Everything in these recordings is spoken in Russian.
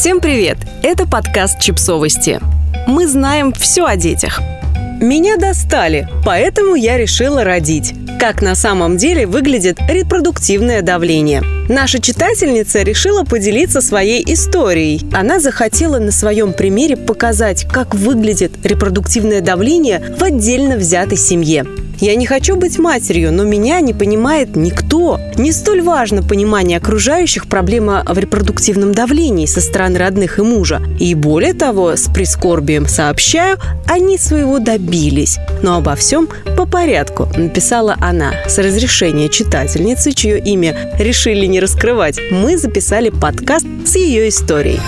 Всем привет! Это подкаст «Чипсовости». Мы знаем все о детях. Меня достали, поэтому я решила родить. Как на самом деле выглядит репродуктивное давление. Наша читательница решила поделиться своей историей. Она захотела на своем примере показать, как выглядит репродуктивное давление в отдельно взятой семье. Я не хочу быть матерью, но меня не понимает никто. Не столь важно понимание окружающих проблема в репродуктивном давлении со стороны родных и мужа. И более того, с прискорбием сообщаю, они своего добились. Но обо всем по порядку, написала она. С разрешения читательницы, чье имя решили не раскрывать, мы записали подкаст с ее историей.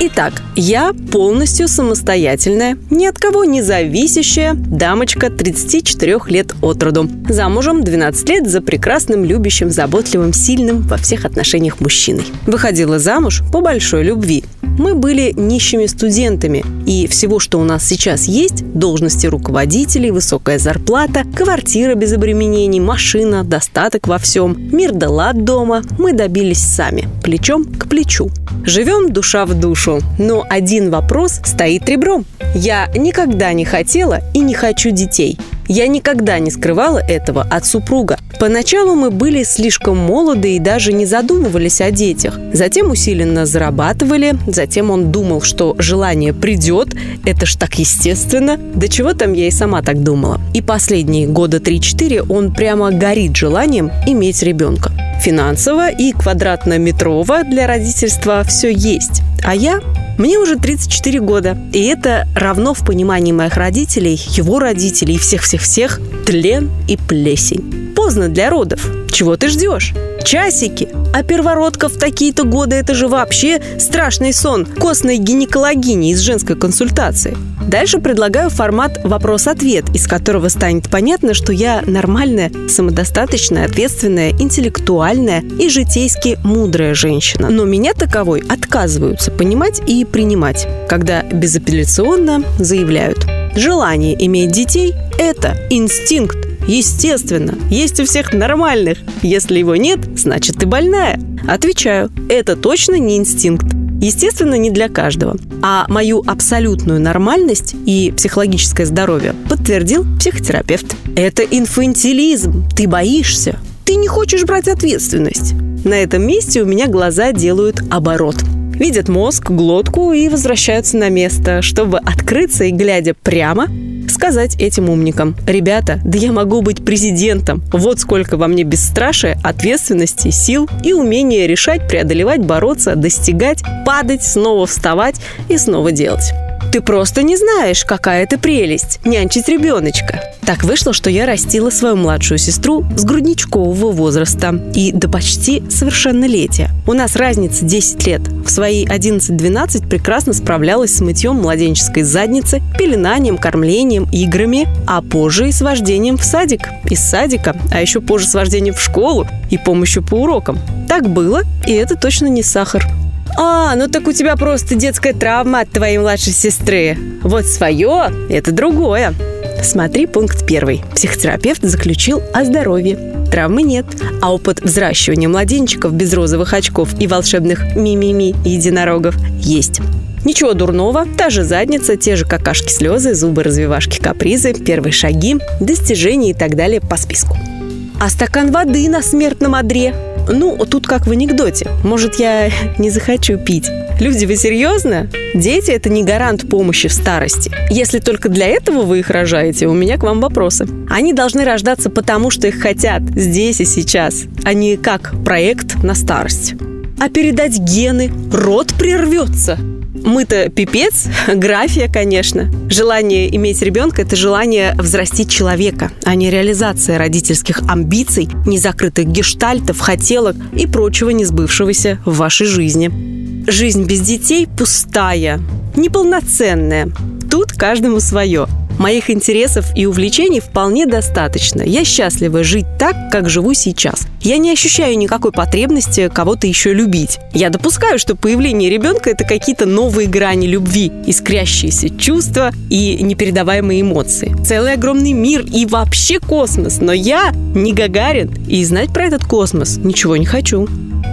Итак, я полностью самостоятельная, ни от кого не зависящая дамочка 34 лет от роду. Замужем 12 лет за прекрасным, любящим, заботливым, сильным во всех отношениях мужчиной. Выходила замуж по большой любви. Мы были нищими студентами, и всего, что у нас сейчас есть, должности руководителей, высокая зарплата, квартира без обременений, машина, достаток во всем, мир да лад дома, мы добились сами, плечом к плечу. Живем душа в душу, но один вопрос стоит ребром. Я никогда не хотела и не хочу детей. Я никогда не скрывала этого от супруга. Поначалу мы были слишком молоды и даже не задумывались о детях. Затем усиленно зарабатывали, затем он думал, что желание придет, это ж так естественно. Да чего там я и сама так думала. И последние года 3-4 он прямо горит желанием иметь ребенка. Финансово и квадратно-метрово для родительства все есть. А я мне уже 34 года, и это равно в понимании моих родителей, его родителей и всех-всех-всех тлен и плесень. Поздно для родов. Чего ты ждешь? Часики. А первородка в такие-то годы – это же вообще страшный сон костной гинекологини из женской консультации. Дальше предлагаю формат «вопрос-ответ», из которого станет понятно, что я нормальная, самодостаточная, ответственная, интеллектуальная и житейски мудрая женщина. Но меня таковой отказываются понимать и принимать, когда безапелляционно заявляют Желание иметь детей – это инстинкт. Естественно, есть у всех нормальных. Если его нет, значит ты больная. Отвечаю, это точно не инстинкт. Естественно, не для каждого. А мою абсолютную нормальность и психологическое здоровье подтвердил психотерапевт. Это инфантилизм. Ты боишься. Ты не хочешь брать ответственность. На этом месте у меня глаза делают оборот. Видят мозг, глотку и возвращаются на место, чтобы открыться и, глядя прямо, сказать этим умникам, ребята, да я могу быть президентом. Вот сколько во мне бесстрашия, ответственности, сил и умения решать, преодолевать, бороться, достигать, падать, снова вставать и снова делать. Ты просто не знаешь, какая это прелесть – нянчить ребеночка. Так вышло, что я растила свою младшую сестру с грудничкового возраста и до почти совершеннолетия. У нас разница 10 лет. В свои 11-12 прекрасно справлялась с мытьем младенческой задницы, пеленанием, кормлением, играми, а позже и с вождением в садик. Из садика, а еще позже с вождением в школу и помощью по урокам. Так было, и это точно не сахар. А, ну так у тебя просто детская травма от твоей младшей сестры. Вот свое – это другое. Смотри пункт первый. Психотерапевт заключил о здоровье. Травмы нет, а опыт взращивания младенчиков без розовых очков и волшебных ми-ми-ми единорогов есть. Ничего дурного, та же задница, те же какашки, слезы, зубы, развивашки, капризы, первые шаги, достижения и так далее по списку. А стакан воды на смертном одре ну, тут как в анекдоте. Может, я не захочу пить. Люди, вы серьезно? Дети – это не гарант помощи в старости. Если только для этого вы их рожаете, у меня к вам вопросы. Они должны рождаться потому, что их хотят здесь и сейчас, а не как проект на старость. А передать гены род прервется – мы-то пипец, графия, конечно. Желание иметь ребенка – это желание взрастить человека, а не реализация родительских амбиций, незакрытых гештальтов, хотелок и прочего несбывшегося в вашей жизни. Жизнь без детей пустая, неполноценная. Тут каждому свое – Моих интересов и увлечений вполне достаточно. Я счастлива жить так, как живу сейчас. Я не ощущаю никакой потребности кого-то еще любить. Я допускаю, что появление ребенка – это какие-то новые грани любви, искрящиеся чувства и непередаваемые эмоции. Целый огромный мир и вообще космос. Но я не Гагарин, и знать про этот космос ничего не хочу.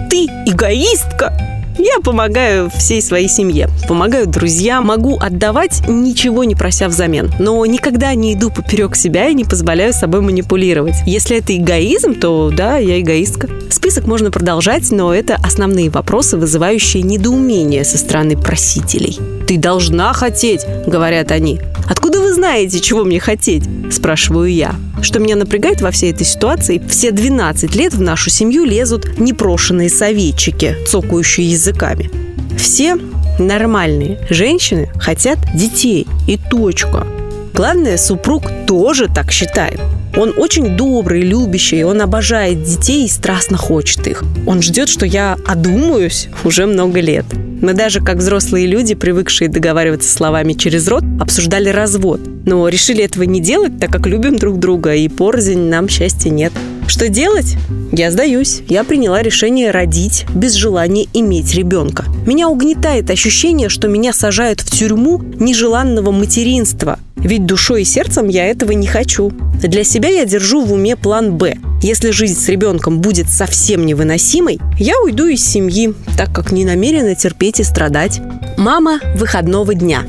Ты эгоистка! Я помогаю всей своей семье, помогаю друзьям, могу отдавать, ничего не прося взамен. Но никогда не иду поперек себя и не позволяю собой манипулировать. Если это эгоизм, то да, я эгоистка. Список можно продолжать, но это основные вопросы, вызывающие недоумение со стороны просителей. «Ты должна хотеть», — говорят они. «Откуда вы знаете, чего мне хотеть?» – спрашиваю я. Что меня напрягает во всей этой ситуации, все 12 лет в нашу семью лезут непрошенные советчики, цокающие языками. Все нормальные женщины хотят детей. И точка. Главное, супруг тоже так считает. Он очень добрый, любящий, он обожает детей и страстно хочет их. Он ждет, что я одумаюсь уже много лет. Мы даже, как взрослые люди, привыкшие договариваться словами через рот, обсуждали развод. Но решили этого не делать, так как любим друг друга, и порознь нам счастья нет. Что делать? Я сдаюсь. Я приняла решение родить без желания иметь ребенка. Меня угнетает ощущение, что меня сажают в тюрьму нежеланного материнства. Ведь душой и сердцем я этого не хочу. Для себя я держу в уме план «Б». Если жизнь с ребенком будет совсем невыносимой, я уйду из семьи, так как не намерена терпеть и страдать. Мама выходного дня.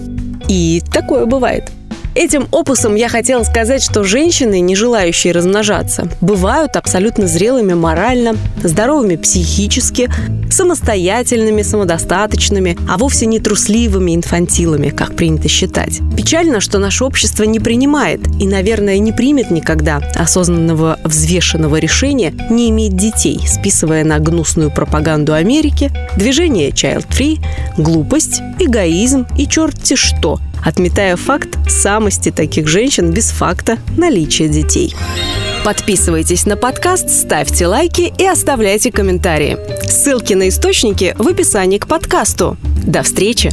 И такое бывает. Этим опусом я хотела сказать, что женщины, не желающие размножаться, бывают абсолютно зрелыми морально, здоровыми психически, самостоятельными, самодостаточными, а вовсе не трусливыми инфантилами, как принято считать. Печально, что наше общество не принимает и, наверное, не примет никогда осознанного взвешенного решения не иметь детей, списывая на гнусную пропаганду Америки, движение Child Free, глупость, эгоизм и черти что – отметая факт самости таких женщин без факта наличия детей. Подписывайтесь на подкаст, ставьте лайки и оставляйте комментарии. Ссылки на источники в описании к подкасту. До встречи!